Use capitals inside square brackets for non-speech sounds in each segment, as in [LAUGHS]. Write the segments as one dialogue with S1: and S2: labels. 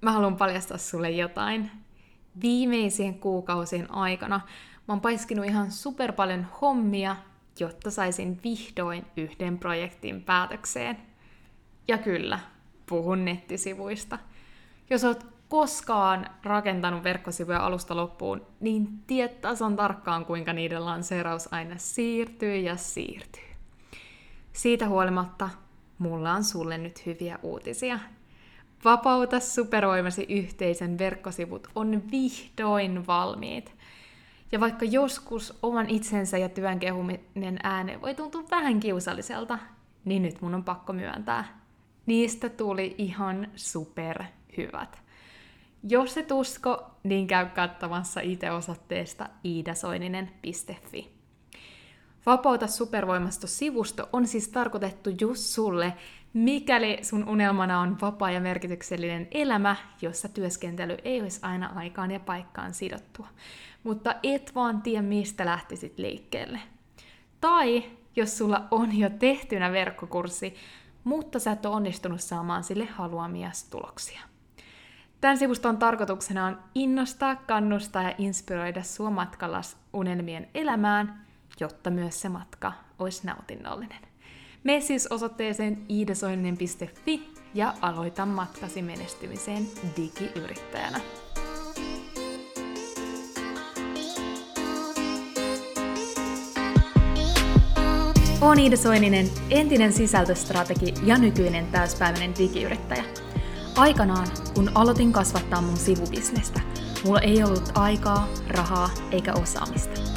S1: mä haluan paljastaa sulle jotain. Viimeisien kuukausien aikana mä oon paiskinut ihan super paljon hommia, jotta saisin vihdoin yhden projektin päätökseen. Ja kyllä, puhun nettisivuista. Jos oot koskaan rakentanut verkkosivuja alusta loppuun, niin tiedät tasan tarkkaan, kuinka niiden lanseeraus aina siirtyy ja siirtyy. Siitä huolimatta, mulla on sulle nyt hyviä uutisia. Vapauta supervoimasi yhteisen verkkosivut on vihdoin valmiit. Ja vaikka joskus oman itsensä ja työn kehuminen ääne voi tuntua vähän kiusalliselta, niin nyt mun on pakko myöntää. Niistä tuli ihan super hyvät. Jos et usko, niin käy katsomassa itse osoitteesta iidasoininen.fi. Vapauta supervoimasta sivusto on siis tarkoitettu just sulle, mikäli sun unelmana on vapaa ja merkityksellinen elämä, jossa työskentely ei olisi aina aikaan ja paikkaan sidottua, mutta et vaan tiedä, mistä lähtisit liikkeelle. Tai jos sulla on jo tehtynä verkkokurssi, mutta sä et ole onnistunut saamaan sille haluamia tuloksia. Tämän sivuston tarkoituksena on innostaa, kannustaa ja inspiroida sua matkalla unelmien elämään, jotta myös se matka olisi nautinnollinen. Mene siis osoitteeseen iidasoininen.fi ja aloita matkasi menestymiseen digiyrittäjänä. Olen Iida Soininen, entinen sisältöstrategi ja nykyinen täyspäiväinen digiyrittäjä – Aikanaan, kun aloitin kasvattaa mun sivubisnestä, mulla ei ollut aikaa, rahaa eikä osaamista.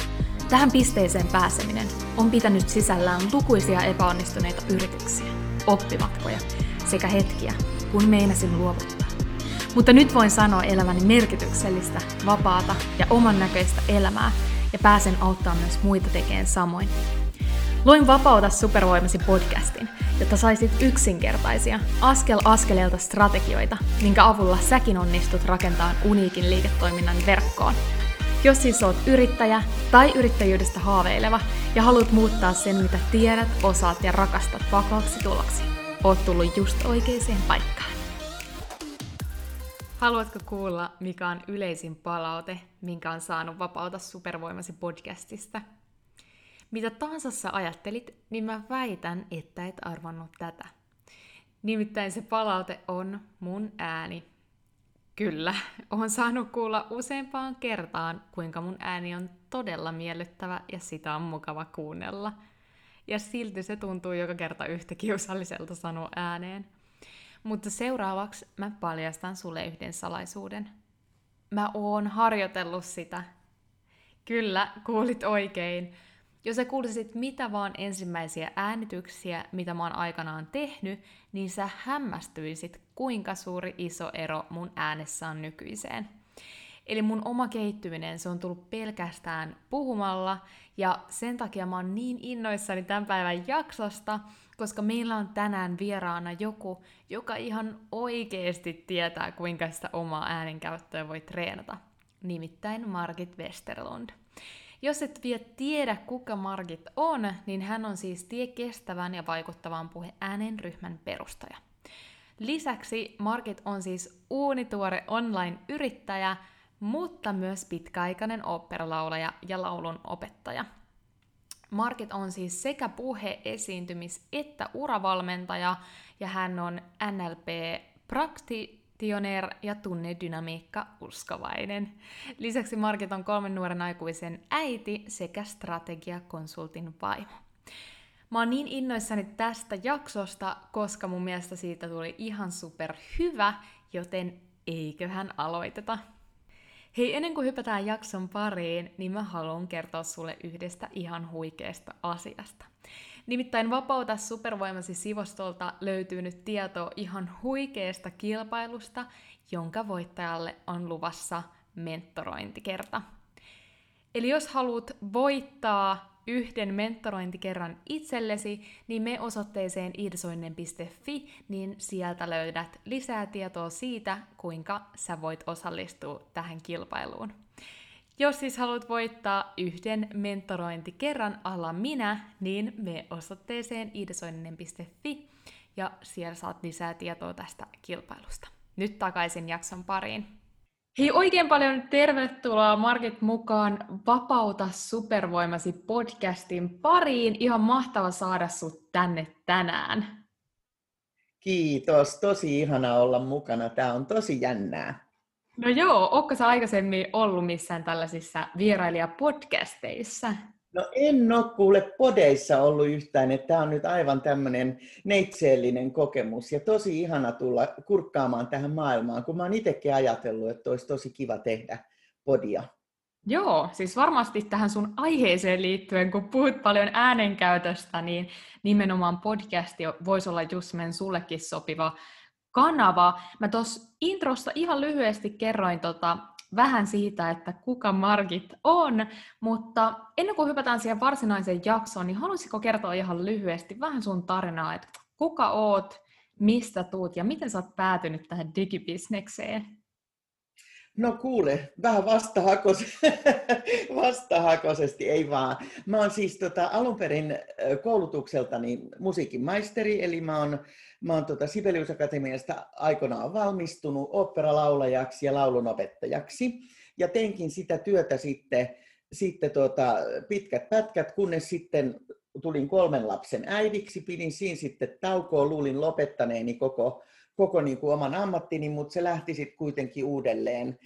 S1: Tähän pisteeseen pääseminen on pitänyt sisällään lukuisia epäonnistuneita yrityksiä, oppimatkoja sekä hetkiä, kun meinasin luovuttaa. Mutta nyt voin sanoa elämäni merkityksellistä, vapaata ja oman näköistä elämää ja pääsen auttamaan myös muita tekemään samoin. Luin Vapauta supervoimasi podcastin, jotta saisit yksinkertaisia, askel askeleelta strategioita, minkä avulla säkin onnistut rakentamaan uniikin liiketoiminnan verkkoon. Jos siis oot yrittäjä tai yrittäjyydestä haaveileva ja haluat muuttaa sen, mitä tiedät, osaat ja rakastat vakaaksi tuloksi, oot tullut just oikeaan paikkaan. Haluatko kuulla, mikä on yleisin palaute, minkä on saanut Vapauta supervoimasi podcastista? Mitä tahansa sä ajattelit, niin mä väitän, että et arvannut tätä. Nimittäin se palaute on mun ääni. Kyllä, oon saanut kuulla useampaan kertaan, kuinka mun ääni on todella miellyttävä ja sitä on mukava kuunnella. Ja silti se tuntuu joka kerta yhtä kiusalliselta sanoa ääneen. Mutta seuraavaksi mä paljastan sulle yhden salaisuuden. Mä oon harjoitellut sitä. Kyllä, kuulit oikein. Jos sä kuulisit mitä vaan ensimmäisiä äänityksiä, mitä mä oon aikanaan tehnyt, niin sä hämmästyisit, kuinka suuri iso ero mun äänessä on nykyiseen. Eli mun oma kehittyminen, se on tullut pelkästään puhumalla, ja sen takia mä oon niin innoissani tämän päivän jaksosta, koska meillä on tänään vieraana joku, joka ihan oikeasti tietää, kuinka sitä omaa äänenkäyttöä voi treenata. Nimittäin Margit Westerlund. Jos et vielä tiedä, kuka Margit on, niin hän on siis tie kestävän ja vaikuttavan puhe äänen ryhmän perustaja. Lisäksi Margit on siis uunituore online-yrittäjä, mutta myös pitkäaikainen oopperalaulaja ja laulun opettaja. Margit on siis sekä puhe-, esiintymis- että uravalmentaja, ja hän on NLP Tioner ja tunnedynamiikka uskovainen. Lisäksi Market on kolmen nuoren aikuisen äiti sekä strategiakonsultin vaimo. Mä oon niin innoissani tästä jaksosta, koska mun mielestä siitä tuli ihan super hyvä, joten eiköhän aloiteta. Hei, ennen kuin hypätään jakson pariin, niin mä haluan kertoa sulle yhdestä ihan huikeasta asiasta. Nimittäin Vapauta supervoimasi sivustolta löytyy nyt tietoa ihan huikeasta kilpailusta, jonka voittajalle on luvassa mentorointikerta. Eli jos haluat voittaa yhden mentorointikerran itsellesi, niin me osoitteeseen iidasoinen.fi, niin sieltä löydät lisää tietoa siitä, kuinka sä voit osallistua tähän kilpailuun. Jos siis haluat voittaa yhden mentorointikerran alla minä, niin me osoitteeseen iidasoininen.fi ja siellä saat lisää tietoa tästä kilpailusta. Nyt takaisin jakson pariin. Hei, oikein paljon tervetuloa Markit mukaan Vapauta supervoimasi podcastin pariin. Ihan mahtava saada sut tänne tänään.
S2: Kiitos, tosi ihana olla mukana. Tämä on tosi jännää.
S1: No joo, onko sä aikaisemmin ollut missään tällaisissa vierailijapodcasteissa?
S2: No en ole kuule podeissa ollut yhtään, että tämä on nyt aivan tämmöinen neitseellinen kokemus ja tosi ihana tulla kurkkaamaan tähän maailmaan, kun mä oon itsekin ajatellut, että olisi tosi kiva tehdä podia.
S1: Joo, siis varmasti tähän sun aiheeseen liittyen, kun puhut paljon äänenkäytöstä, niin nimenomaan podcasti voisi olla just men sullekin sopiva kanava. Mä tuossa introssa ihan lyhyesti kerroin tota vähän siitä, että kuka Margit on, mutta ennen kuin hypätään siihen varsinaiseen jaksoon, niin haluaisitko kertoa ihan lyhyesti vähän sun tarinaa, että kuka oot, mistä tuut ja miten sä oot päätynyt tähän digibisnekseen?
S2: No kuule, vähän vastahakos- [LAUGHS] vastahakosesti, ei vaan. Mä oon siis tota, alun perin koulutukseltani musiikin maisteri, eli mä oon, mä oon tota Sibelius Akatemiasta aikoinaan valmistunut operalaulajaksi ja laulunopettajaksi. Ja teinkin sitä työtä sitten, sitten tota, pitkät pätkät, kunnes sitten tulin kolmen lapsen äidiksi, pidin siinä sitten taukoa, luulin lopettaneeni koko koko niin kuin oman ammattini, mutta se lähti sitten kuitenkin uudelleen,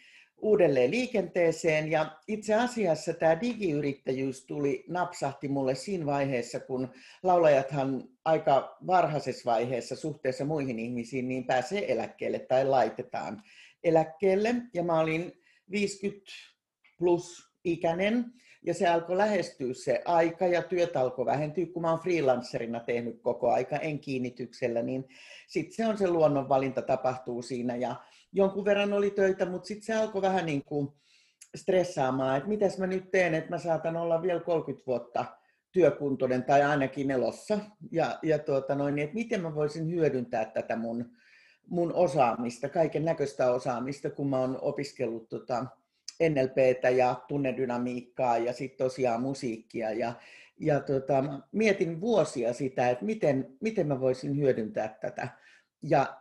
S2: uudelleen liikenteeseen. Ja itse asiassa tämä digiyrittäjyys tuli, napsahti mulle siinä vaiheessa, kun laulajathan aika varhaisessa vaiheessa suhteessa muihin ihmisiin niin pääsee eläkkeelle tai laitetaan eläkkeelle. Ja mä olin 50 plus ikäinen ja se alkoi lähestyä se aika ja työt alkoi vähentyä, kun mä oon freelancerina tehnyt koko aika, en kiinnityksellä, niin sitten se on se luonnonvalinta tapahtuu siinä ja jonkun verran oli töitä, mutta sitten se alkoi vähän niin kuin stressaamaan, että mitäs mä nyt teen, että mä saatan olla vielä 30 vuotta työkuntoinen tai ainakin elossa ja, ja tuota noin, niin että miten mä voisin hyödyntää tätä mun, mun osaamista, kaiken näköistä osaamista, kun mä oon opiskellut tota, NLPtä ja tunnedynamiikkaa ja sitten tosiaan musiikkia. Ja, ja tota, mietin vuosia sitä, että miten, miten mä voisin hyödyntää tätä. Ja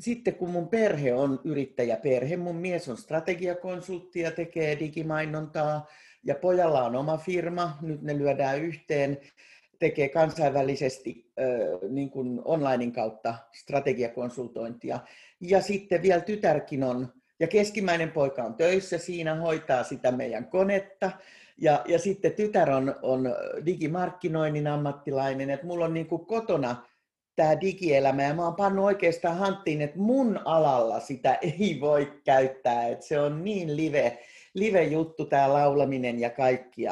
S2: sitten kun mun perhe on yrittäjäperhe, mun mies on strategiakonsultti ja tekee digimainontaa ja pojalla on oma firma, nyt ne lyödään yhteen, tekee kansainvälisesti niin kuin onlinein kautta strategiakonsultointia. Ja sitten vielä tytärkin on ja keskimmäinen poika on töissä siinä, hoitaa sitä meidän konetta. Ja, ja sitten tytär on, on digimarkkinoinnin ammattilainen, että mulla on niin kuin kotona tämä digielämä ja mä oon pannut oikeastaan hanttiin, että mun alalla sitä [LAUGHS] ei voi käyttää, että se on niin live, live-juttu tämä laulaminen ja kaikki.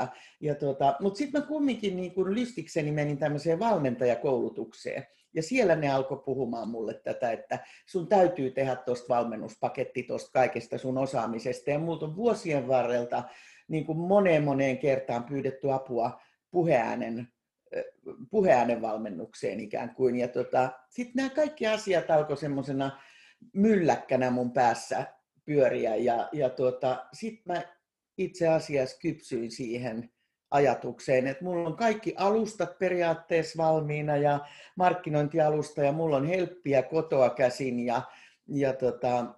S2: Ja, tota, Mutta sitten mä kumminkin niin kuin lystikseni menin tämmöiseen valmentajakoulutukseen. Ja siellä ne alkoi puhumaan mulle tätä, että sun täytyy tehdä tuosta valmennuspaketti tuosta kaikesta sun osaamisesta. Ja multa on vuosien varrelta niin kuin moneen moneen kertaan pyydetty apua puheäänen, puheäänen valmennukseen ikään kuin. Ja tota, sitten nämä kaikki asiat alkoi semmoisena mylläkkänä mun päässä pyöriä. Ja, ja tota, sitten mä itse asiassa kypsyin siihen ajatukseen, että mulla on kaikki alustat periaatteessa valmiina ja markkinointialusta ja mulla on helppiä kotoa käsin ja, ja, tota,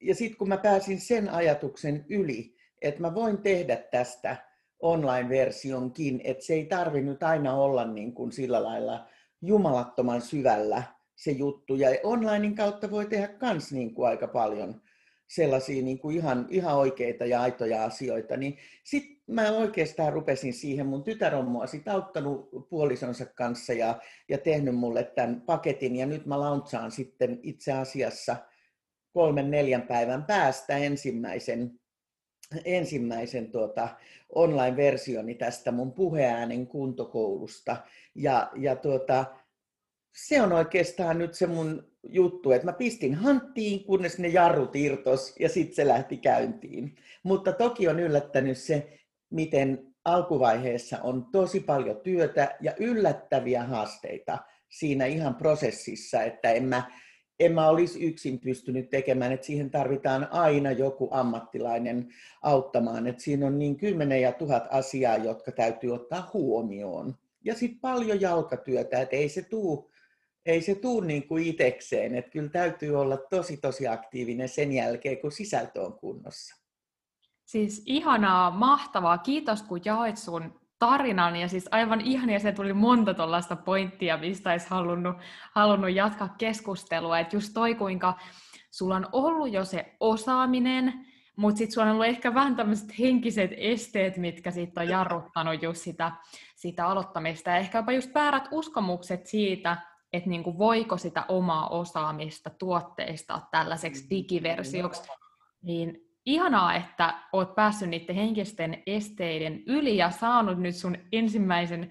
S2: ja sitten kun mä pääsin sen ajatuksen yli, että mä voin tehdä tästä online-versionkin, että se ei tarvinnut aina olla niin kuin sillä lailla jumalattoman syvällä se juttu. Ja onlinein kautta voi tehdä kans niin kuin aika paljon sellaisia niin kuin ihan, ihan oikeita ja aitoja asioita, niin sitten mä oikeastaan rupesin siihen, mun tytär on mua sit auttanut puolisonsa kanssa ja, ja tehnyt mulle tämän paketin, ja nyt mä launchaan sitten itse asiassa kolmen neljän päivän päästä ensimmäisen, ensimmäisen tuota, online-versioni tästä mun puheäänen kuntokoulusta. Ja, ja tuota, se on oikeastaan nyt se mun juttu, että mä pistin hanttiin, kunnes ne jarrut irtos ja sitten se lähti käyntiin. Mutta toki on yllättänyt se, miten alkuvaiheessa on tosi paljon työtä ja yllättäviä haasteita siinä ihan prosessissa, että en mä, en mä olisi yksin pystynyt tekemään, että siihen tarvitaan aina joku ammattilainen auttamaan, että siinä on niin kymmenen ja tuhat asiaa, jotka täytyy ottaa huomioon. Ja sitten paljon jalkatyötä, että ei se tuu ei se tuu niin kuin itekseen. Että kyllä täytyy olla tosi tosi aktiivinen sen jälkeen, kun sisältö on kunnossa.
S1: Siis ihanaa, mahtavaa. Kiitos, kun jaoit sun tarinan. Ja siis aivan ihania, se tuli monta tuollaista pointtia, mistä olisi halunnut, halunnut jatkaa keskustelua. Että just toi, kuinka sulla on ollut jo se osaaminen, mutta sitten sulla on ollut ehkä vähän tämmöiset henkiset esteet, mitkä sitten on jarruttanut just sitä, sitä aloittamista. Ja ehkä jopa just väärät uskomukset siitä, että niinku voiko sitä omaa osaamista tuotteista tällaiseksi mm, digiversioksi. Niin ihanaa, että oot päässyt niiden henkisten esteiden yli ja saanut nyt sun ensimmäisen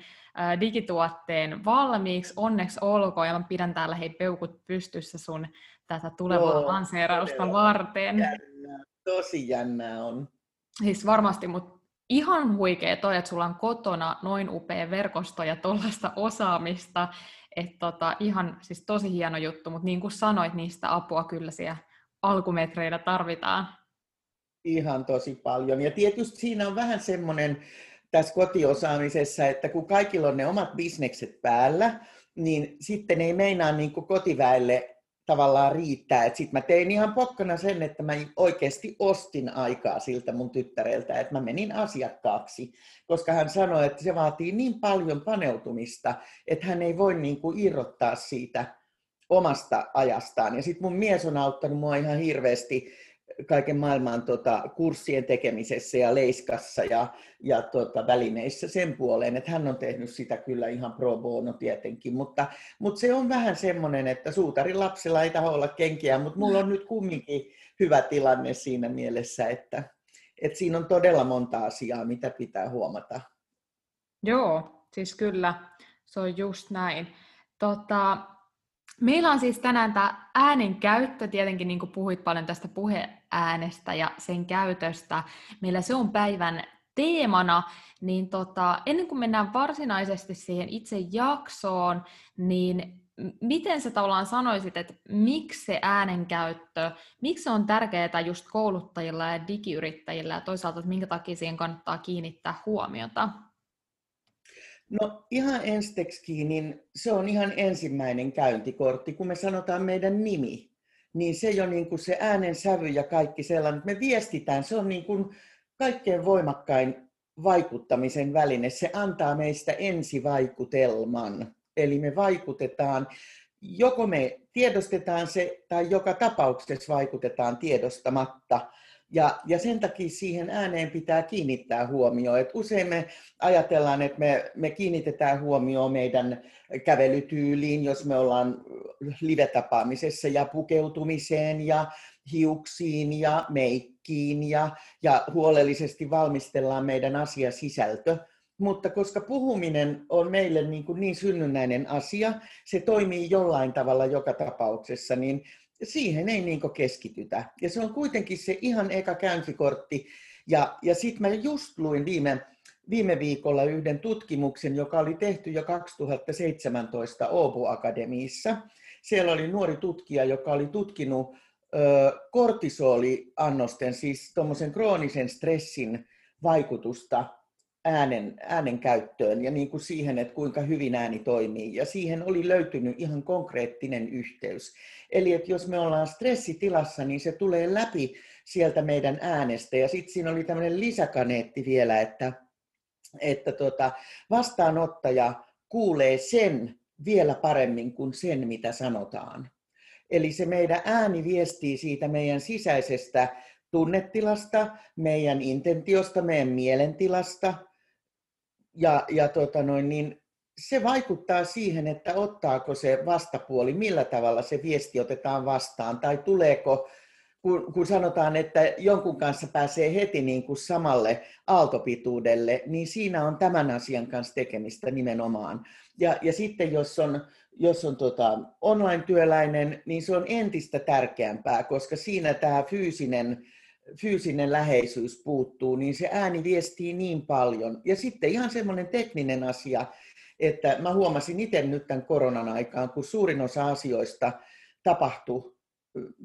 S1: digituotteen valmiiksi. Onneksi olkoon, ja mä pidän täällä hei peukut pystyssä sun tätä tulevaa Joo, lanseerausta varten.
S2: Jännää. Tosi jännää on.
S1: Siis varmasti, mutta ihan huikea toi, että sulla on kotona noin upea verkosto ja tuollaista osaamista. Että tota, ihan siis tosi hieno juttu, mutta niin kuin sanoit, niistä apua kyllä siellä alkumetreillä tarvitaan.
S2: Ihan tosi paljon. Ja tietysti siinä on vähän semmoinen tässä kotiosaamisessa, että kun kaikilla on ne omat bisnekset päällä, niin sitten ei meinaa niin kuin kotiväelle tavallaan riittää. Sitten mä tein ihan pokkana sen, että mä oikeasti ostin aikaa siltä mun tyttäreltä, että mä menin asiakkaaksi, koska hän sanoi, että se vaatii niin paljon paneutumista, että hän ei voi niin kuin irrottaa siitä omasta ajastaan. Ja sitten mun mies on auttanut mua ihan hirveästi kaiken maailman tota, kurssien tekemisessä ja leiskassa ja, ja tota, välineissä sen puoleen, että hän on tehnyt sitä kyllä ihan pro bono tietenkin, mutta, mutta se on vähän semmoinen, että suutarin lapsilla ei taho olla kenkiä, mutta mulla on nyt kumminkin hyvä tilanne siinä mielessä, että, että siinä on todella monta asiaa, mitä pitää huomata.
S1: Joo, siis kyllä, se on just näin. Tota, Meillä on siis tänään tämä äänen käyttö, tietenkin niin kuin puhuit paljon tästä puheäänestä ja sen käytöstä, millä se on päivän teemana, niin tota, ennen kuin mennään varsinaisesti siihen itse jaksoon, niin miten sä tavallaan sanoisit, että miksi se äänenkäyttö, miksi se on tärkeää just kouluttajilla ja digiyrittäjillä ja toisaalta, että minkä takia siihen kannattaa kiinnittää huomiota?
S2: No ihan ensiksi, niin se on ihan ensimmäinen käyntikortti, kun me sanotaan meidän nimi, niin se jo niin kuin se äänen sävy ja kaikki sellainen, me viestitään, se on niin kuin kaikkein voimakkain vaikuttamisen väline. Se antaa meistä ensivaikutelman, eli me vaikutetaan, joko me tiedostetaan se tai joka tapauksessa vaikutetaan tiedostamatta ja, ja sen takia siihen ääneen pitää kiinnittää huomioon. Et usein me ajatellaan, että me, me kiinnitetään huomioon meidän kävelytyyliin, jos me ollaan live-tapaamisessa ja pukeutumiseen ja hiuksiin ja meikkiin ja, ja huolellisesti valmistellaan meidän asiasisältö. Mutta koska puhuminen on meille niin, kuin niin synnynnäinen asia, se toimii jollain tavalla joka tapauksessa, niin siihen ei niin keskitytä. Ja se on kuitenkin se ihan eka käyntikortti. Ja, ja sitten mä just luin viime, viime viikolla yhden tutkimuksen, joka oli tehty jo 2017 Åbo Akademiissa. Siellä oli nuori tutkija, joka oli tutkinut ö, kortisoliannosten, siis tuommoisen kroonisen stressin vaikutusta äänen, äänen käyttöön ja niin kuin siihen, että kuinka hyvin ääni toimii. Ja siihen oli löytynyt ihan konkreettinen yhteys. Eli että jos me ollaan stressitilassa, niin se tulee läpi sieltä meidän äänestä. Ja sitten siinä oli tämmöinen lisäkaneetti vielä, että, että tota, vastaanottaja kuulee sen vielä paremmin kuin sen, mitä sanotaan. Eli se meidän ääni viestii siitä meidän sisäisestä tunnetilasta, meidän intentiosta, meidän mielentilasta, ja, ja tota noin, niin se vaikuttaa siihen, että ottaako se vastapuoli, millä tavalla se viesti otetaan vastaan, tai tuleeko, kun, kun sanotaan, että jonkun kanssa pääsee heti niin kuin samalle aaltopituudelle, niin siinä on tämän asian kanssa tekemistä nimenomaan. Ja, ja sitten jos on, jos on tota online-työläinen, niin se on entistä tärkeämpää, koska siinä tämä fyysinen fyysinen läheisyys puuttuu, niin se ääni viestii niin paljon. Ja sitten ihan semmoinen tekninen asia, että mä huomasin itse nyt tämän koronan aikaan, kun suurin osa asioista tapahtui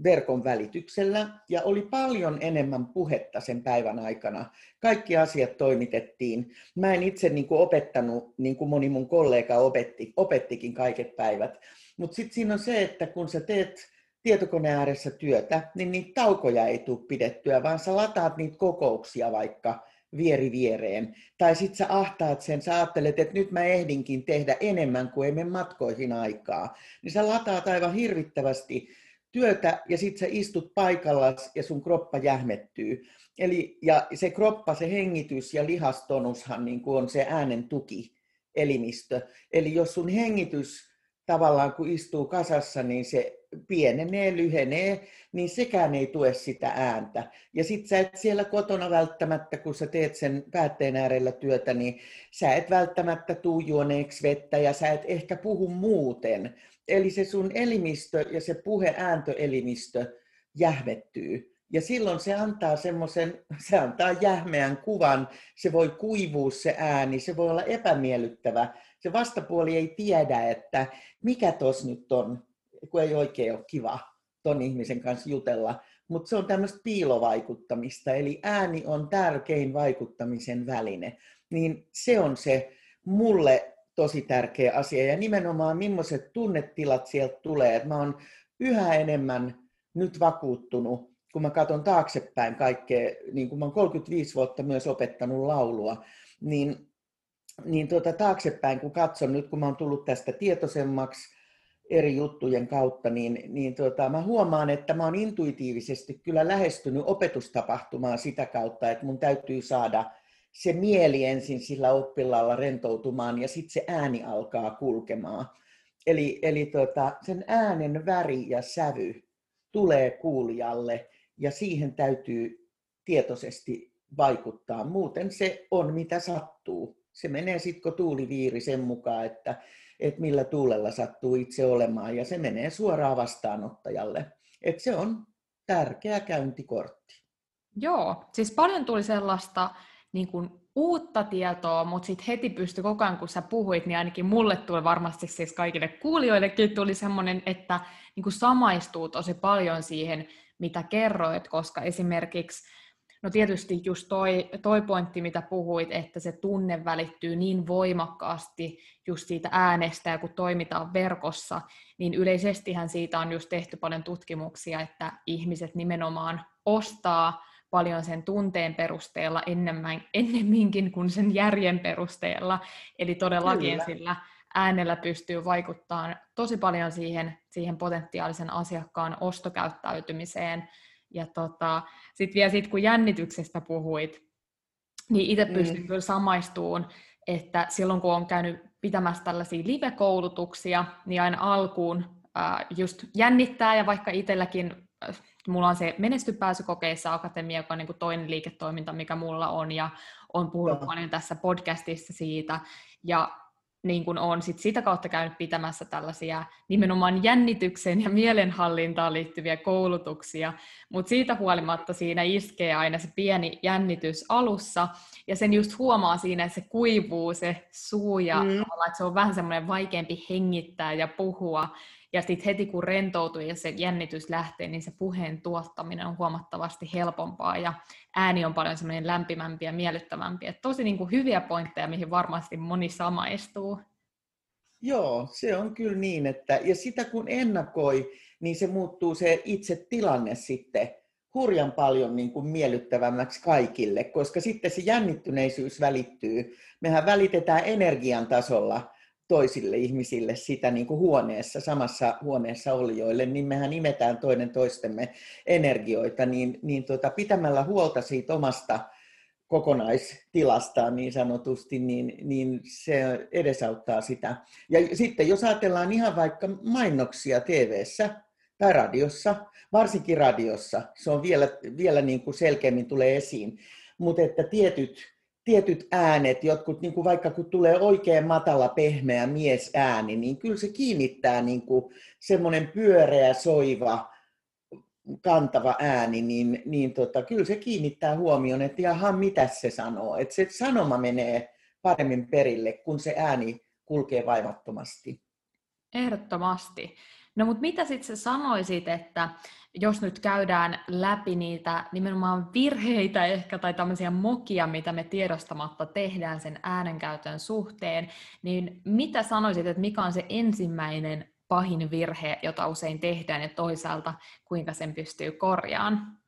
S2: verkon välityksellä ja oli paljon enemmän puhetta sen päivän aikana. Kaikki asiat toimitettiin. Mä en itse niin kuin opettanut, niin kuin moni mun kollega opetti, opettikin kaiket päivät, Mutta sitten siinä on se, että kun sä teet tietokoneen ääressä työtä, niin niitä taukoja ei tule pidettyä, vaan sä lataat niitä kokouksia vaikka vieri viereen. Tai sitten sä ahtaat sen, sä ajattelet, että nyt mä ehdinkin tehdä enemmän kuin emme matkoihin aikaa. Niin sä lataat aivan hirvittävästi työtä ja sitten sä istut paikalla ja sun kroppa jähmettyy. Eli, ja se kroppa, se hengitys ja lihastonushan niin kuin on se äänen tuki elimistö. Eli jos sun hengitys tavallaan kun istuu kasassa, niin se pienenee, lyhenee, niin sekään ei tue sitä ääntä. Ja sit sä et siellä kotona välttämättä, kun sä teet sen päätteen äärellä työtä, niin sä et välttämättä tuu juoneeksi vettä ja sä et ehkä puhu muuten. Eli se sun elimistö ja se puhe-ääntöelimistö jähmettyy. Ja silloin se antaa semmoisen, se antaa jähmeän kuvan, se voi kuivua se ääni, se voi olla epämiellyttävä. Se vastapuoli ei tiedä, että mikä tos nyt on, kun ei oikein ole kiva ton ihmisen kanssa jutella. Mutta se on tämmöistä piilovaikuttamista, eli ääni on tärkein vaikuttamisen väline. Niin se on se mulle tosi tärkeä asia. Ja nimenomaan millaiset tunnetilat sieltä tulee. Et mä oon yhä enemmän nyt vakuuttunut, kun mä katson taaksepäin kaikkea, niin kun mä oon 35 vuotta myös opettanut laulua, niin, niin tuota, taaksepäin kun katson nyt, kun mä oon tullut tästä tietoisemmaksi, eri juttujen kautta, niin, niin tuota, mä huomaan, että mä oon intuitiivisesti kyllä lähestynyt opetustapahtumaa sitä kautta, että mun täytyy saada se mieli ensin sillä oppilaalla rentoutumaan ja sitten se ääni alkaa kulkemaan. Eli, eli tuota, sen äänen väri ja sävy tulee kuulijalle ja siihen täytyy tietoisesti vaikuttaa. Muuten se on mitä sattuu. Se menee sitten kun tuuli viiri sen mukaan, että että millä tuulella sattuu itse olemaan, ja se menee suoraan vastaanottajalle. Et se on tärkeä käyntikortti.
S1: Joo, siis paljon tuli sellaista niin kuin uutta tietoa, mutta sitten heti pystyi koko ajan, kun sä puhuit, niin ainakin mulle tuli varmasti siis kaikille kuulijoillekin tuli semmoinen, että niin kuin samaistuu tosi paljon siihen, mitä kerroit, koska esimerkiksi No tietysti just toi, toi pointti, mitä puhuit, että se tunne välittyy niin voimakkaasti just siitä äänestä ja kun toimitaan verkossa, niin yleisestihän siitä on just tehty paljon tutkimuksia, että ihmiset nimenomaan ostaa paljon sen tunteen perusteella enemmän, ennemminkin kuin sen järjen perusteella. Eli todellakin Kyllä. sillä äänellä pystyy vaikuttamaan tosi paljon siihen, siihen potentiaalisen asiakkaan ostokäyttäytymiseen ja tota, sitten vielä sit, kun jännityksestä puhuit, niin itse mm. pystyn mm. kyllä samaistuun, että silloin kun on käynyt pitämässä tällaisia live-koulutuksia, niin aina alkuun äh, just jännittää, ja vaikka itselläkin äh, mulla on se menestypääsykokeissa akatemia, joka on niin kuin toinen liiketoiminta, mikä mulla on, ja on puhunut paljon tässä podcastissa siitä, ja niin kuin on sit sitä kautta käynyt pitämässä tällaisia nimenomaan jännitykseen ja mielenhallintaan liittyviä koulutuksia, mutta siitä huolimatta siinä iskee aina se pieni jännitys alussa, ja sen just huomaa siinä, että se kuivuu se suu, ja mm. että se on vähän semmoinen vaikeampi hengittää ja puhua, ja sitten heti kun rentoutuu ja se jännitys lähtee, niin se puheen tuottaminen on huomattavasti helpompaa ja ääni on paljon semmoinen lämpimämpi ja miellyttävämpi. Et tosi niin kuin hyviä pointteja, mihin varmasti moni samaistuu.
S2: Joo, se on kyllä niin, että ja sitä kun ennakoi, niin se muuttuu se itse tilanne sitten hurjan paljon niin kuin miellyttävämmäksi kaikille, koska sitten se jännittyneisyys välittyy. Mehän välitetään energian tasolla toisille ihmisille sitä niin kuin huoneessa, samassa huoneessa olijoille, niin mehän imetään toinen toistemme energioita, niin, niin tuota, pitämällä huolta siitä omasta kokonaistilastaan niin sanotusti, niin, niin se edesauttaa sitä. Ja sitten jos ajatellaan ihan vaikka mainoksia tv tai radiossa, varsinkin radiossa, se on vielä, vielä niin kuin selkeämmin tulee esiin, mutta että tietyt tietyt äänet, jotkut niin kuin vaikka kun tulee oikein matala, pehmeä mies ääni, niin kyllä se kiinnittää niin kuin semmoinen pyöreä, soiva, kantava ääni, niin, niin tota, kyllä se kiinnittää huomioon, että jaha, mitä se sanoo. Että se sanoma menee paremmin perille, kun se ääni kulkee vaivattomasti.
S1: Ehdottomasti. No mutta mitä sitten sä sanoisit, että jos nyt käydään läpi niitä nimenomaan virheitä ehkä tai tämmöisiä mokia, mitä me tiedostamatta tehdään sen äänenkäytön suhteen, niin mitä sanoisit, että mikä on se ensimmäinen pahin virhe, jota usein tehdään, ja toisaalta kuinka sen pystyy korjaamaan?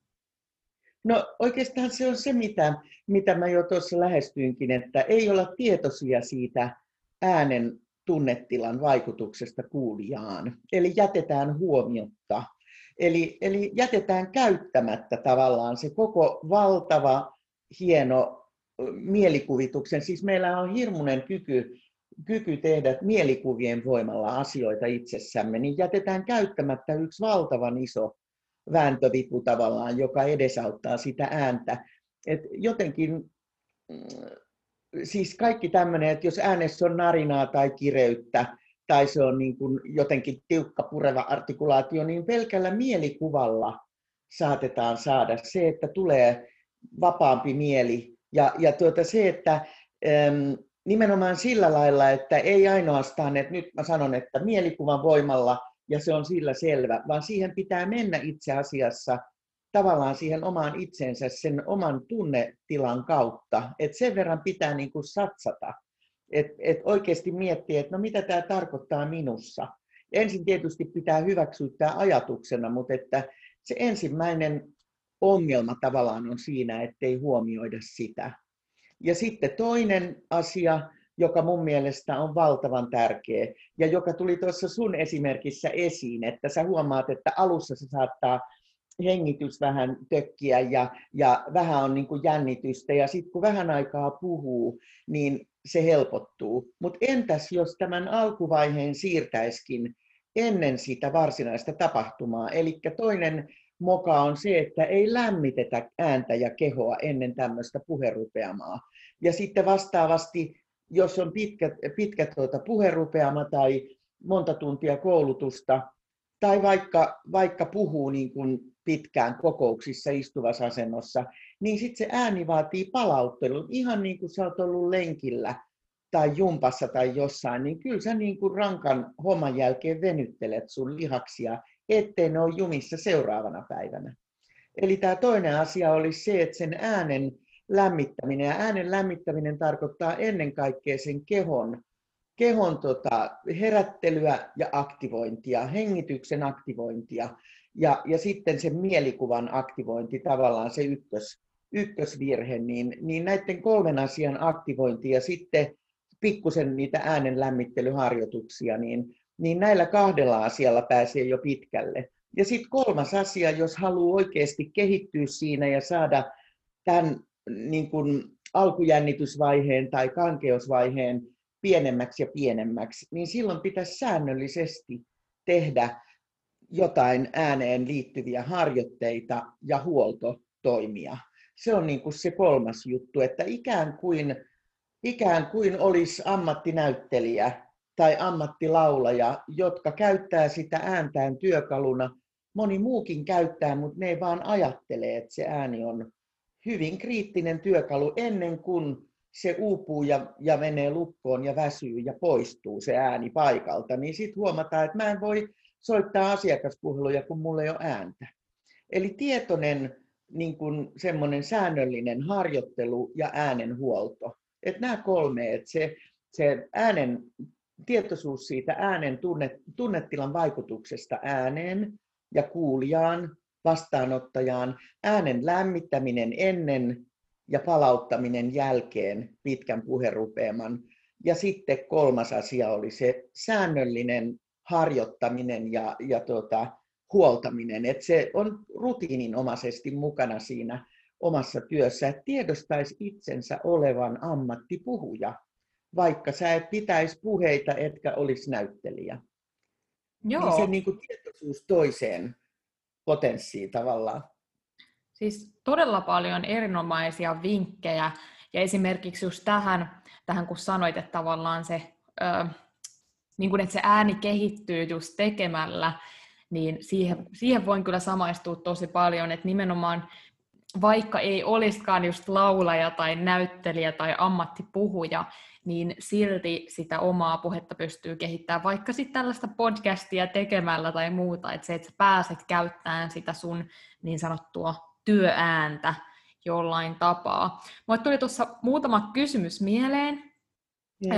S2: No oikeastaan se on se, mitä, mitä mä jo tuossa lähestyinkin, että ei olla tietoisia siitä äänen tunnetilan vaikutuksesta kuulijaan. Eli jätetään huomiotta. Eli, eli jätetään käyttämättä tavallaan se koko valtava, hieno mielikuvituksen. Siis meillä on hirmuinen kyky, kyky tehdä mielikuvien voimalla asioita itsessämme, niin jätetään käyttämättä yksi valtavan iso vääntövipu tavallaan, joka edesauttaa sitä ääntä. Et jotenkin mm, siis kaikki tämmöinen, että jos äänessä on narinaa tai kireyttä, tai se on niin kuin jotenkin tiukka pureva artikulaatio, niin pelkällä mielikuvalla saatetaan saada se, että tulee vapaampi mieli. Ja, ja tuota se, että äm, nimenomaan sillä lailla, että ei ainoastaan, että nyt mä sanon, että mielikuvan voimalla ja se on sillä selvä, vaan siihen pitää mennä itse asiassa – tavallaan siihen omaan itsensä sen oman tunnetilan kautta. että sen verran pitää niin kuin satsata, että et oikeasti miettiä, että no mitä tämä tarkoittaa minussa. Ensin tietysti pitää hyväksyä tämä ajatuksena, mutta että se ensimmäinen ongelma tavallaan on siinä, ettei huomioida sitä. Ja sitten toinen asia, joka mun mielestä on valtavan tärkeä ja joka tuli tuossa sun esimerkissä esiin, että sä huomaat, että alussa se saattaa hengitys vähän tökkiä ja, ja vähän on niin kuin jännitystä ja sitten kun vähän aikaa puhuu, niin se helpottuu. Mutta entäs jos tämän alkuvaiheen siirtäiskin ennen sitä varsinaista tapahtumaa? Eli toinen moka on se, että ei lämmitetä ääntä ja kehoa ennen tämmöistä puherupeamaa. Ja sitten vastaavasti, jos on pitkä, pitkä tuota puherupeama tai monta tuntia koulutusta, tai vaikka, vaikka puhuu niin kuin pitkään kokouksissa istuvassa asennossa, niin sitten se ääni vaatii palauttelun. Ihan niin kuin sä oot ollut lenkillä tai jumpassa tai jossain, niin kyllä sä niin kuin rankan homman jälkeen venyttelet sun lihaksia, ettei ne ole jumissa seuraavana päivänä. Eli tämä toinen asia oli se, että sen äänen lämmittäminen, ja äänen lämmittäminen tarkoittaa ennen kaikkea sen kehon, kehon tota, herättelyä ja aktivointia, hengityksen aktivointia. Ja, ja sitten se mielikuvan aktivointi, tavallaan se ykkös, ykkösvirhe, niin, niin näiden kolmen asian aktivointi ja sitten pikkusen niitä äänen lämmittelyharjoituksia, niin, niin näillä kahdella asialla pääsee jo pitkälle. Ja sitten kolmas asia, jos haluaa oikeasti kehittyä siinä ja saada tämän niin kuin alkujännitysvaiheen tai kankeusvaiheen pienemmäksi ja pienemmäksi, niin silloin pitäisi säännöllisesti tehdä jotain ääneen liittyviä harjoitteita ja huoltotoimia. Se on niin kuin se kolmas juttu, että ikään kuin, ikään kuin olisi ammattinäyttelijä tai ammattilaulaja, jotka käyttää sitä ääntään työkaluna. Moni muukin käyttää, mutta ne ei vaan ajattele, että se ääni on hyvin kriittinen työkalu ennen kuin se uupuu ja, ja menee lukkoon ja väsyy ja poistuu se ääni paikalta, niin sitten huomataan, että mä en voi soittaa asiakaspuheluja, kun mulla ei ole ääntä. Eli tietoinen niin kuin semmoinen säännöllinen harjoittelu ja äänenhuolto. Että nämä kolme, että se, se äänen, tietoisuus siitä äänen tunnet, tunnetilan vaikutuksesta ääneen ja kuulijaan, vastaanottajaan, äänen lämmittäminen ennen ja palauttaminen jälkeen pitkän puherupeaman. Ja sitten kolmas asia oli se säännöllinen harjoittaminen ja, ja tuota, huoltaminen. Että se on rutiininomaisesti mukana siinä omassa työssä, että tiedostaisi itsensä olevan ammattipuhuja, vaikka sä et pitäisi puheita, etkä olisi näyttelijä. Joo. Niin se niin kuin tietoisuus toiseen potenssiin tavallaan.
S1: Siis todella paljon erinomaisia vinkkejä, ja esimerkiksi just tähän, tähän kun sanoit, että tavallaan se ö, niin kuin, että se ääni kehittyy just tekemällä, niin siihen, siihen voin kyllä samaistua tosi paljon, että nimenomaan vaikka ei olisikaan just laulaja tai näyttelijä tai ammattipuhuja, niin silti sitä omaa puhetta pystyy kehittämään, vaikka sitten tällaista podcastia tekemällä tai muuta, että se, että sä pääset käyttämään sitä sun niin sanottua työääntä jollain tapaa. Mulle tuli tuossa muutama kysymys mieleen. Mm.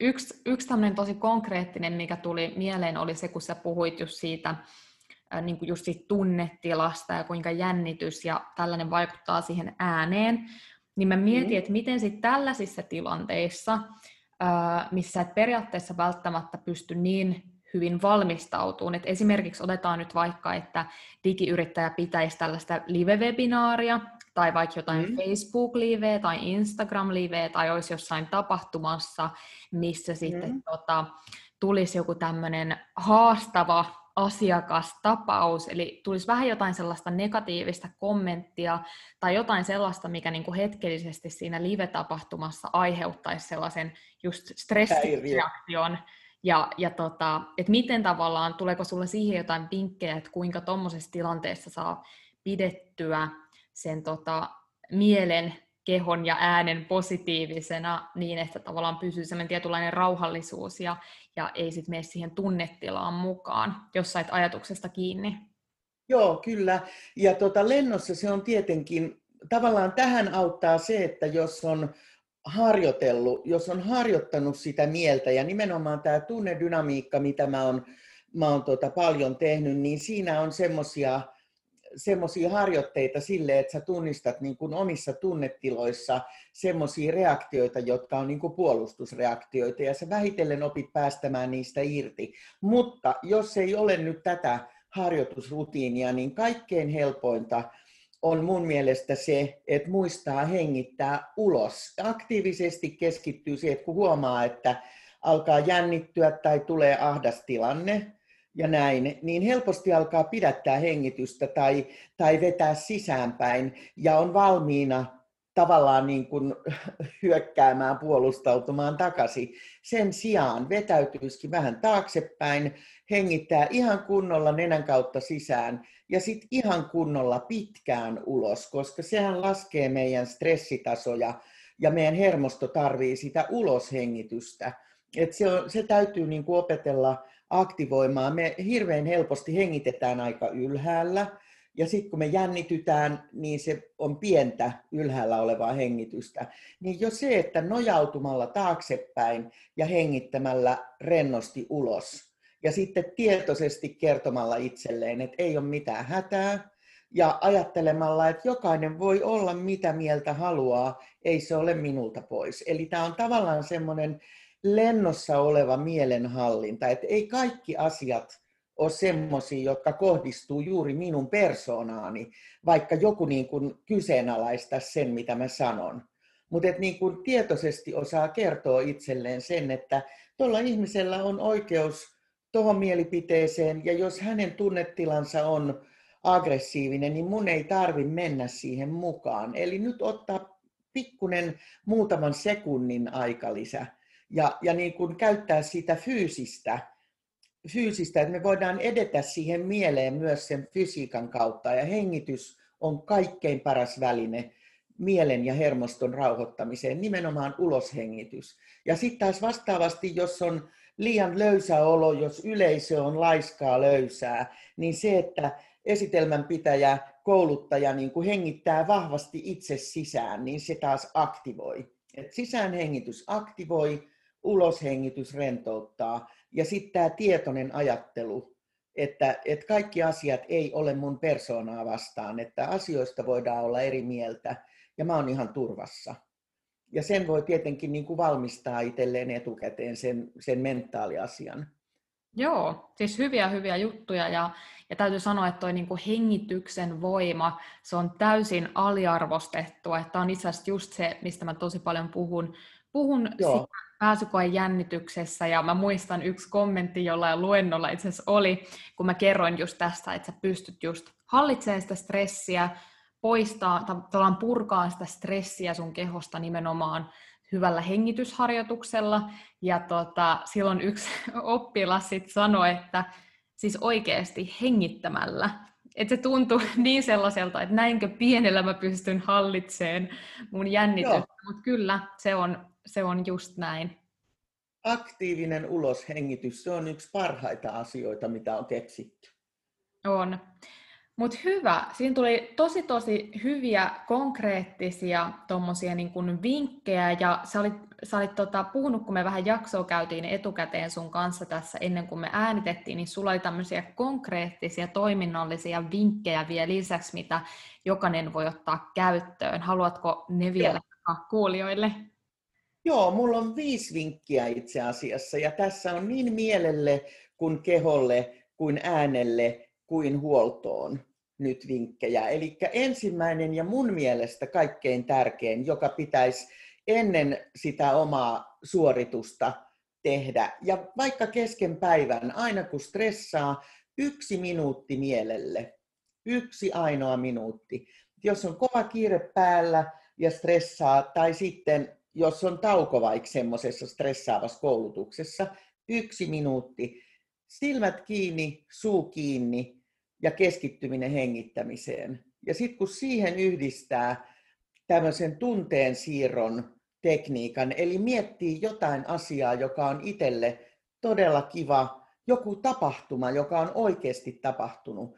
S1: yksi, yksi tämmöinen tosi konkreettinen, mikä tuli mieleen, oli se, kun sä puhuit just siitä, niin kuin just siitä tunnetilasta ja kuinka jännitys ja tällainen vaikuttaa siihen ääneen, niin mä mietin, mm. että miten sitten tällaisissa tilanteissa, missä et periaatteessa välttämättä pysty niin hyvin valmistautumaan. Et esimerkiksi otetaan nyt vaikka, että digiyrittäjä pitäisi tällaista live-webinaaria, tai vaikka jotain mm. Facebook-liveä tai Instagram-liveä, tai olisi jossain tapahtumassa, missä sitten mm. tota, tulisi joku tämmöinen haastava asiakastapaus, eli tulisi vähän jotain sellaista negatiivista kommenttia tai jotain sellaista, mikä niin kuin hetkellisesti siinä live-tapahtumassa aiheuttaisi sellaisen just stressireaktion. Ja, ja tota, että miten tavallaan, tuleeko sulle siihen jotain vinkkejä, että kuinka tuommoisessa tilanteessa saa pidettyä sen tota, mielen kehon ja äänen positiivisena niin, että tavallaan pysyy sellainen tietynlainen rauhallisuus ja, ja ei sitten mene siihen tunnetilaan mukaan, jos sait ajatuksesta kiinni.
S2: Joo, kyllä. Ja tuota, lennossa se on tietenkin, tavallaan tähän auttaa se, että jos on harjoitellut, jos on harjoittanut sitä mieltä ja nimenomaan tämä tunnedynamiikka, mitä mä oon, mä oon tuota paljon tehnyt, niin siinä on semmoisia semmoisia harjoitteita sille, että sä tunnistat niin kuin omissa tunnetiloissa semmoisia reaktioita, jotka on niin kuin puolustusreaktioita, ja sä vähitellen opit päästämään niistä irti. Mutta jos ei ole nyt tätä harjoitusrutiinia, niin kaikkein helpointa on mun mielestä se, että muistaa hengittää ulos. Aktiivisesti keskittyy siihen, että kun huomaa, että alkaa jännittyä tai tulee ahdas tilanne, ja näin, niin helposti alkaa pidättää hengitystä tai, tai vetää sisäänpäin ja on valmiina tavallaan niin kuin hyökkäämään, puolustautumaan takaisin. Sen sijaan vetäytyisikin vähän taaksepäin, hengittää ihan kunnolla nenän kautta sisään ja sitten ihan kunnolla pitkään ulos, koska sehän laskee meidän stressitasoja ja meidän hermosto tarvii sitä uloshengitystä. Et se, on, se täytyy niin kuin opetella aktivoimaan. Me hirveän helposti hengitetään aika ylhäällä, ja sitten kun me jännitytään, niin se on pientä ylhäällä olevaa hengitystä. Niin jo se, että nojautumalla taaksepäin ja hengittämällä rennosti ulos, ja sitten tietoisesti kertomalla itselleen, että ei ole mitään hätää, ja ajattelemalla, että jokainen voi olla mitä mieltä haluaa, ei se ole minulta pois. Eli tämä on tavallaan semmoinen lennossa oleva mielenhallinta, että ei kaikki asiat ole semmoisia, jotka kohdistuu juuri minun persoonaani, vaikka joku niin kuin kyseenalaista sen, mitä mä sanon. Mutta niin kuin tietoisesti osaa kertoa itselleen sen, että tuolla ihmisellä on oikeus tuohon mielipiteeseen, ja jos hänen tunnetilansa on aggressiivinen, niin mun ei tarvi mennä siihen mukaan. Eli nyt ottaa pikkunen muutaman sekunnin aikalisä ja, ja niin kuin käyttää sitä fyysistä, fyysistä, että me voidaan edetä siihen mieleen myös sen fysiikan kautta. Ja hengitys on kaikkein paras väline mielen ja hermoston rauhoittamiseen, nimenomaan uloshengitys. Ja sitten taas vastaavasti, jos on liian löysä olo, jos yleisö on laiskaa löysää, niin se, että esitelmän pitäjä, kouluttaja niin kuin hengittää vahvasti itse sisään, niin se taas aktivoi. Et sisäänhengitys aktivoi, uloshengitys rentouttaa. Ja sitten tämä tietoinen ajattelu, että, että kaikki asiat ei ole mun persoonaa vastaan, että asioista voidaan olla eri mieltä ja mä oon ihan turvassa. Ja sen voi tietenkin niin kuin valmistaa itselleen etukäteen sen, sen mentaaliasian.
S1: Joo, siis hyviä hyviä juttuja ja, ja täytyy sanoa, että toi niin kuin hengityksen voima, se on täysin aliarvostettua, että on itse asiassa just se, mistä mä tosi paljon puhun, puhun Joo pääsykoejännityksessä ja mä muistan yksi kommentti jollain luennolla itse asiassa oli, kun mä kerroin just tästä, että sä pystyt just hallitsemaan sitä stressiä, poistaa, tavallaan purkaa sitä stressiä sun kehosta nimenomaan hyvällä hengitysharjoituksella. Ja tota, silloin yksi [LAUGHS] oppilas sitten sanoi, että siis oikeasti hengittämällä. Että se tuntui [LAUGHS] niin sellaiselta, että näinkö pienellä mä pystyn hallitseen mun jännitystä. Mutta kyllä, se on se on just näin.
S2: Aktiivinen uloshengitys, se on yksi parhaita asioita, mitä on keksitty.
S1: On. Mutta hyvä. Siinä tuli tosi tosi hyviä konkreettisia tommosia niin kun vinkkejä ja sä olit, sä olit tota, puhunut, kun me vähän jaksoa käytiin etukäteen sun kanssa tässä ennen kuin me äänitettiin, niin sulla oli tämmöisiä konkreettisia toiminnallisia vinkkejä vielä lisäksi, mitä jokainen voi ottaa käyttöön. Haluatko ne vielä Joo. kuulijoille?
S2: Joo, mulla on viisi vinkkiä itse asiassa ja tässä on niin mielelle kuin keholle kuin äänelle kuin huoltoon nyt vinkkejä. Eli ensimmäinen ja mun mielestä kaikkein tärkein, joka pitäisi ennen sitä omaa suoritusta tehdä. Ja vaikka kesken päivän, aina kun stressaa, yksi minuutti mielelle. Yksi ainoa minuutti. Jos on kova kiire päällä ja stressaa, tai sitten jos on tauko vaikka semmoisessa stressaavassa koulutuksessa, yksi minuutti. Silmät kiinni, suu kiinni ja keskittyminen hengittämiseen. Ja sitten kun siihen yhdistää tämmöisen tunteen siirron tekniikan, eli miettii jotain asiaa, joka on itselle todella kiva, joku tapahtuma, joka on oikeasti tapahtunut.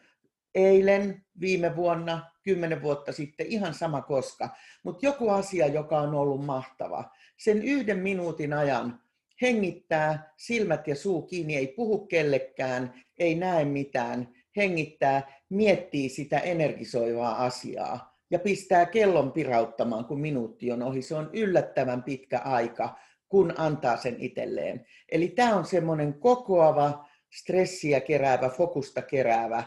S2: Eilen, viime vuonna, kymmenen vuotta sitten, ihan sama koska, mutta joku asia, joka on ollut mahtava. Sen yhden minuutin ajan hengittää, silmät ja suu kiinni, ei puhu kellekään, ei näe mitään, hengittää, miettii sitä energisoivaa asiaa ja pistää kellon pirauttamaan, kun minuutti on ohi. Se on yllättävän pitkä aika, kun antaa sen itselleen. Eli tämä on semmoinen kokoava, stressiä keräävä, fokusta keräävä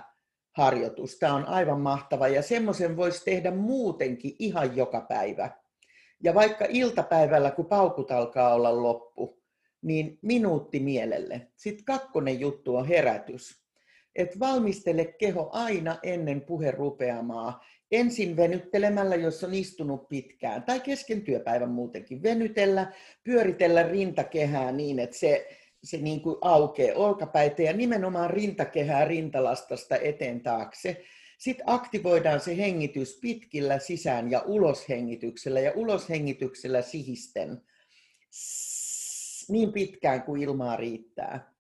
S2: harjoitus. Tämä on aivan mahtava ja semmoisen voisi tehdä muutenkin ihan joka päivä. Ja vaikka iltapäivällä, kun paukut alkaa olla loppu, niin minuutti mielelle. Sitten kakkonen juttu on herätys että valmistele keho aina ennen puherupeamaa. Ensin venyttelemällä, jos on istunut pitkään, tai kesken työpäivän muutenkin. Venytellä, pyöritellä rintakehää niin, että se, se niin kuin aukeaa olkapäitä ja nimenomaan rintakehää rintalastasta eteen taakse. Sitten aktivoidaan se hengitys pitkillä sisään- ja uloshengityksellä ja uloshengityksellä sihisten niin pitkään kuin ilmaa riittää.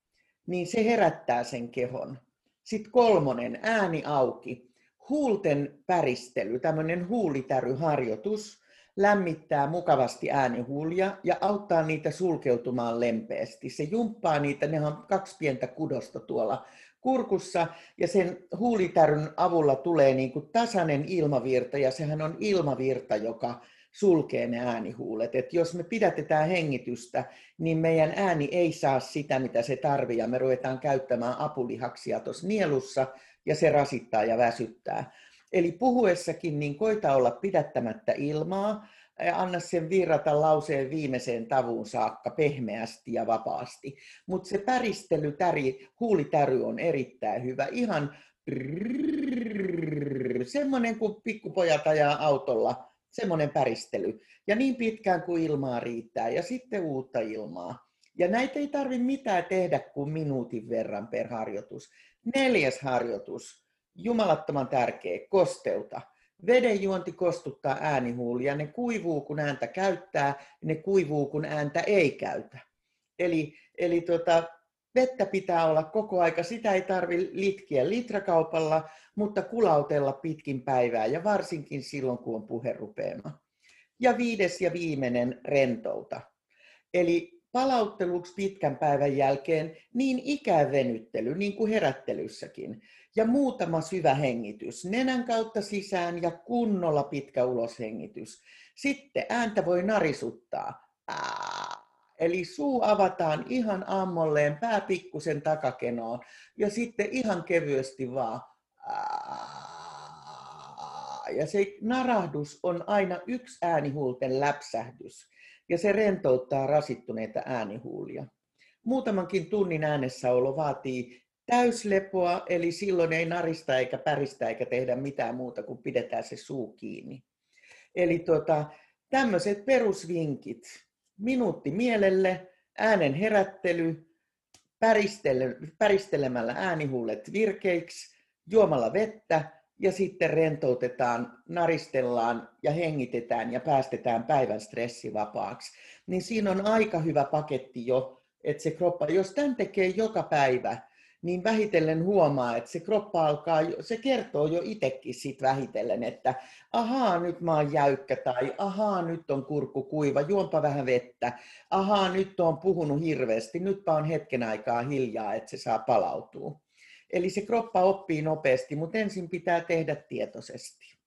S2: Niin se herättää sen kehon. Sitten kolmonen, ääni auki. Huulten päristely, tämmöinen huulitäryharjoitus, lämmittää mukavasti äänihuulia ja auttaa niitä sulkeutumaan lempeästi. Se jumppaa niitä, ne on kaksi pientä kudosta tuolla kurkussa ja sen huulitäryn avulla tulee niin kuin tasainen ilmavirta ja sehän on ilmavirta, joka sulkee ne äänihuulet. Et jos me pidätetään hengitystä, niin meidän ääni ei saa sitä, mitä se tarvii, ja me ruvetaan käyttämään apulihaksia tuossa nielussa, ja se rasittaa ja väsyttää. Eli puhuessakin niin koita olla pidättämättä ilmaa, ja anna sen virrata lauseen viimeiseen tavuun saakka pehmeästi ja vapaasti. Mutta se päristely, täri, huulitäry on erittäin hyvä. Ihan semmoinen kuin pikkupojat ajaa autolla semmoinen päristely. Ja niin pitkään kuin ilmaa riittää ja sitten uutta ilmaa. Ja näitä ei tarvitse mitään tehdä kuin minuutin verran per harjoitus. Neljäs harjoitus, jumalattoman tärkeä, kosteuta. Vedenjuonti kostuttaa äänihuulia, ne kuivuu kun ääntä käyttää, ne kuivuu kun ääntä ei käytä. Eli, eli tota, vettä pitää olla koko aika, sitä ei tarvitse litkiä litrakaupalla, mutta kulautella pitkin päivää ja varsinkin silloin, kun on puherupeama. Ja viides ja viimeinen, rentouta. Eli palautteluksi pitkän päivän jälkeen niin ikävenyttely, niin kuin herättelyssäkin. Ja muutama syvä hengitys, nenän kautta sisään ja kunnolla pitkä uloshengitys. Sitten ääntä voi narisuttaa. Eli suu avataan ihan ammolleen, pää pikkusen takakenoon ja sitten ihan kevyesti vaan. Ja se narahdus on aina yksi äänihuulten läpsähdys ja se rentouttaa rasittuneita äänihuulia. Muutamankin tunnin äänessäolo vaatii täyslepoa, eli silloin ei narista eikä päristä eikä tehdä mitään muuta kuin pidetään se suu kiinni. Eli tota, tämmöiset perusvinkit minuutti mielelle, äänen herättely, päristelemällä äänihuulet virkeiksi, juomalla vettä ja sitten rentoutetaan, naristellaan ja hengitetään ja päästetään päivän stressivapaaksi. Niin siinä on aika hyvä paketti jo, että se kroppa, jos tämän tekee joka päivä, niin vähitellen huomaa, että se kroppa alkaa, se kertoo jo itsekin sit vähitellen, että ahaa, nyt mä oon jäykkä tai ahaa, nyt on kurkku kuiva, juonpa vähän vettä, ahaa, nyt on puhunut hirveästi, nyt on hetken aikaa hiljaa, että se saa palautua. Eli se kroppa oppii nopeasti, mutta ensin pitää tehdä tietoisesti.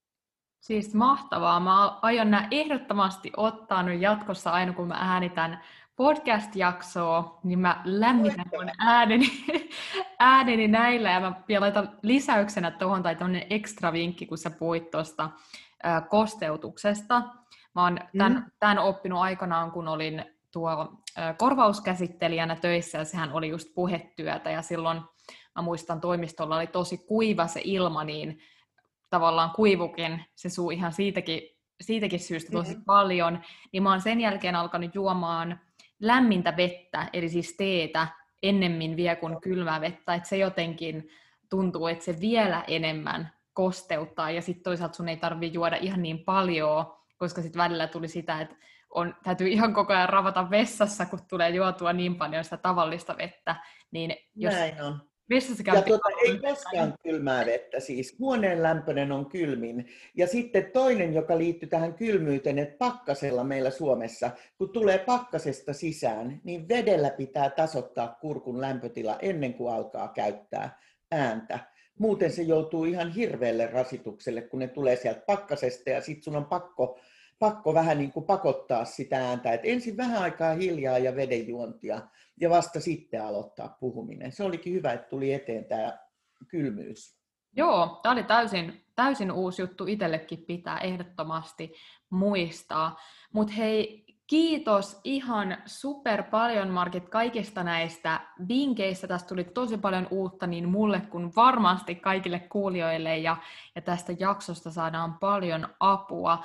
S1: Siis mahtavaa. Mä aion nämä ehdottomasti ottaa nyt jatkossa aina, kun mä äänitän podcast-jaksoa, niin mä lämmitän mun ääneni, [LAUGHS] ääneni näillä ja mä vielä laitan lisäyksenä tuohon tai tämmöinen ekstra vinkki, kun sä puhuit tuosta kosteutuksesta. Mä oon tämän, mm. tämän oppinut aikanaan, kun olin tuo korvauskäsittelijänä töissä ja sehän oli just puhetyötä ja silloin mä muistan toimistolla oli tosi kuiva se ilma, niin tavallaan kuivukin se suu ihan siitäkin, siitäkin syystä tosi mm. paljon, niin mä oon sen jälkeen alkanut juomaan lämmintä vettä, eli siis teetä, ennemmin vie kuin kylmää vettä, että se jotenkin tuntuu, että se vielä enemmän kosteuttaa, ja sitten toisaalta sun ei tarvi juoda ihan niin paljon, koska sitten välillä tuli sitä, että on, täytyy ihan koko ajan ravata vessassa, kun tulee juotua niin paljon sitä tavallista vettä, niin jos
S2: Näin on. Ja tuota, ei koskaan kylmää vettä, siis huoneen lämpöinen on kylmin. Ja sitten toinen, joka liittyy tähän kylmyyteen, että pakkasella meillä Suomessa, kun tulee pakkasesta sisään, niin vedellä pitää tasoittaa kurkun lämpötila ennen kuin alkaa käyttää ääntä. Muuten se joutuu ihan hirveälle rasitukselle, kun ne tulee sieltä pakkasesta ja sitten sun on pakko, pakko vähän niin kuin pakottaa sitä ääntä. Et ensin vähän aikaa hiljaa ja vedenjuontia ja vasta sitten aloittaa puhuminen. Se olikin hyvä, että tuli eteen tämä kylmyys.
S1: Joo, tämä oli täysin, täysin uusi juttu itsellekin pitää ehdottomasti muistaa. Mutta hei, kiitos ihan super paljon Markit kaikista näistä vinkkeistä. Tästä tuli tosi paljon uutta niin mulle kuin varmasti kaikille kuulijoille ja, ja tästä jaksosta saadaan paljon apua.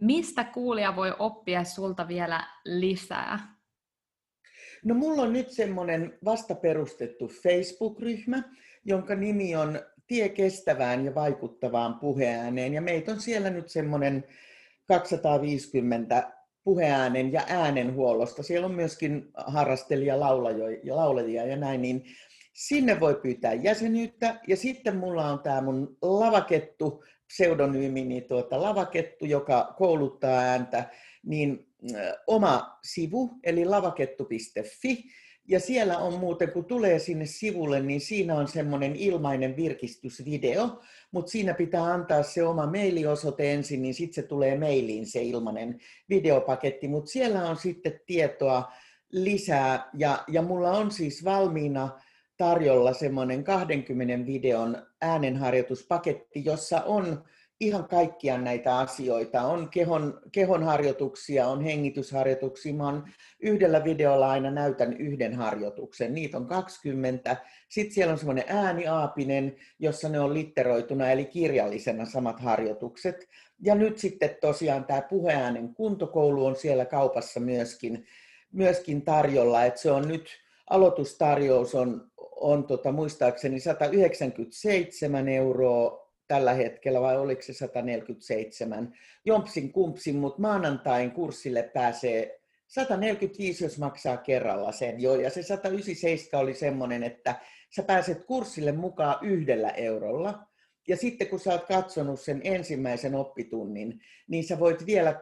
S1: Mistä kuulija voi oppia sulta vielä lisää?
S2: No mulla on nyt semmoinen vasta perustettu Facebook-ryhmä, jonka nimi on Tie kestävään ja vaikuttavaan puheääneen. Ja meitä on siellä nyt semmoinen 250 puheäänen ja äänenhuollosta. Siellä on myöskin harrastelija, laulajia, laulajia ja näin, niin sinne voi pyytää jäsenyyttä. Ja sitten mulla on tämä mun lavakettu, pseudonyymini tuota, lavakettu, joka kouluttaa ääntä, niin oma sivu, eli lavakettu.fi, ja siellä on muuten, kun tulee sinne sivulle, niin siinä on semmoinen ilmainen virkistysvideo, mutta siinä pitää antaa se oma mailiosoite ensin, niin sitten se tulee mailiin se ilmainen videopaketti, mutta siellä on sitten tietoa lisää, ja, ja mulla on siis valmiina tarjolla semmoinen 20 videon äänenharjoituspaketti, jossa on ihan kaikkia näitä asioita. On kehon, kehonharjoituksia, on hengitysharjoituksia. Mä on yhdellä videolla aina näytän yhden harjoituksen. Niitä on 20. Sitten siellä on semmoinen ääniaapinen, jossa ne on litteroituna, eli kirjallisena samat harjoitukset. Ja nyt sitten tosiaan tämä puheäänen kuntokoulu on siellä kaupassa myöskin, myöskin tarjolla. että se on nyt, aloitustarjous on, on tota, muistaakseni 197 euroa tällä hetkellä, vai oliko se 147, jompsin kumpsin, mutta maanantain kurssille pääsee 145, jos maksaa kerralla sen. Jo, ja se 197 oli semmoinen, että sä pääset kurssille mukaan yhdellä eurolla, ja sitten kun sä oot katsonut sen ensimmäisen oppitunnin, niin sä voit vielä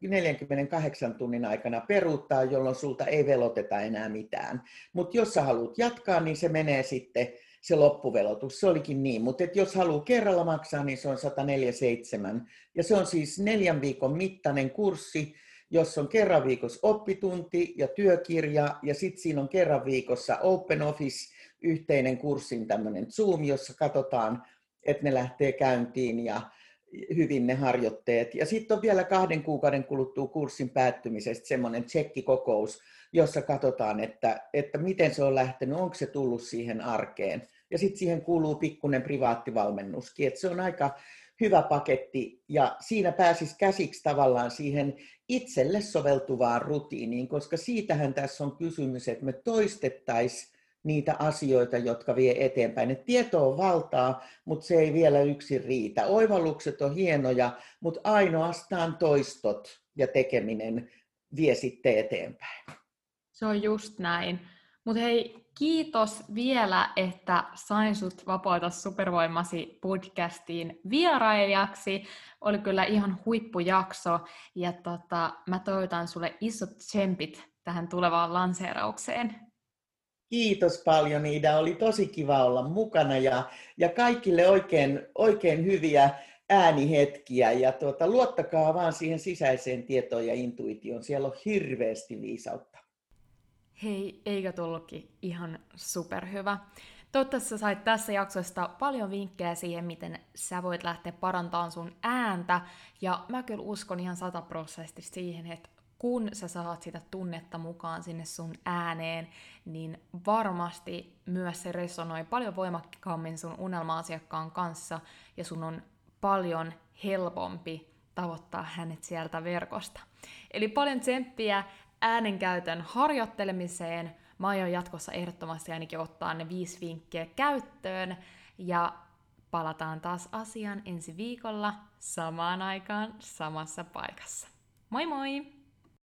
S2: 48 tunnin aikana peruuttaa, jolloin sulta ei veloteta enää mitään. Mutta jos sä haluat jatkaa, niin se menee sitten se loppuvelotus. Se olikin niin, mutta jos haluaa kerralla maksaa, niin se on 147. Ja se on siis neljän viikon mittainen kurssi, jossa on kerran viikossa oppitunti ja työkirja, ja sitten siinä on kerran viikossa Open Office, yhteinen kurssin tämmöinen Zoom, jossa katsotaan, että ne lähtee käyntiin ja hyvin ne harjoitteet. Ja sitten on vielä kahden kuukauden kuluttua kurssin päättymisestä semmoinen tsekkikokous, jossa katsotaan, että, että miten se on lähtenyt, onko se tullut siihen arkeen. Ja sitten siihen kuuluu pikkuinen privaattivalmennuskin, että se on aika hyvä paketti ja siinä pääsisi käsiksi tavallaan siihen itselle soveltuvaan rutiiniin, koska siitähän tässä on kysymys, että me toistettaisiin niitä asioita, jotka vie eteenpäin. Et tieto on valtaa, mutta se ei vielä yksin riitä. Oivallukset on hienoja, mutta ainoastaan toistot ja tekeminen vie sitten eteenpäin.
S1: Se on just näin. Mutta hei, kiitos vielä, että sain sut Vapauta supervoimasi podcastiin vierailijaksi. Oli kyllä ihan huippujakso ja tota, mä toivotan sulle isot tsempit tähän tulevaan lanseeraukseen.
S2: Kiitos paljon Iida, oli tosi kiva olla mukana ja, ja kaikille oikein, oikein hyviä äänihetkiä ja tuota, luottakaa vaan siihen sisäiseen tietoon ja intuitioon, siellä on hirveästi viisautta.
S1: Hei, eikä tullutkin ihan superhyvä. Toivottavasti sä sait tässä jaksosta paljon vinkkejä siihen, miten sä voit lähteä parantamaan sun ääntä. Ja mä kyllä uskon ihan sataprosenttisesti siihen, että kun sä saat sitä tunnetta mukaan sinne sun ääneen, niin varmasti myös se resonoi paljon voimakkaammin sun unelma-asiakkaan kanssa ja sun on paljon helpompi tavoittaa hänet sieltä verkosta. Eli paljon tsemppiä äänenkäytön harjoittelemiseen. Mä aion jatkossa ehdottomasti ainakin ottaa ne viisi vinkkiä käyttöön ja palataan taas asian ensi viikolla samaan aikaan samassa paikassa. Moi moi!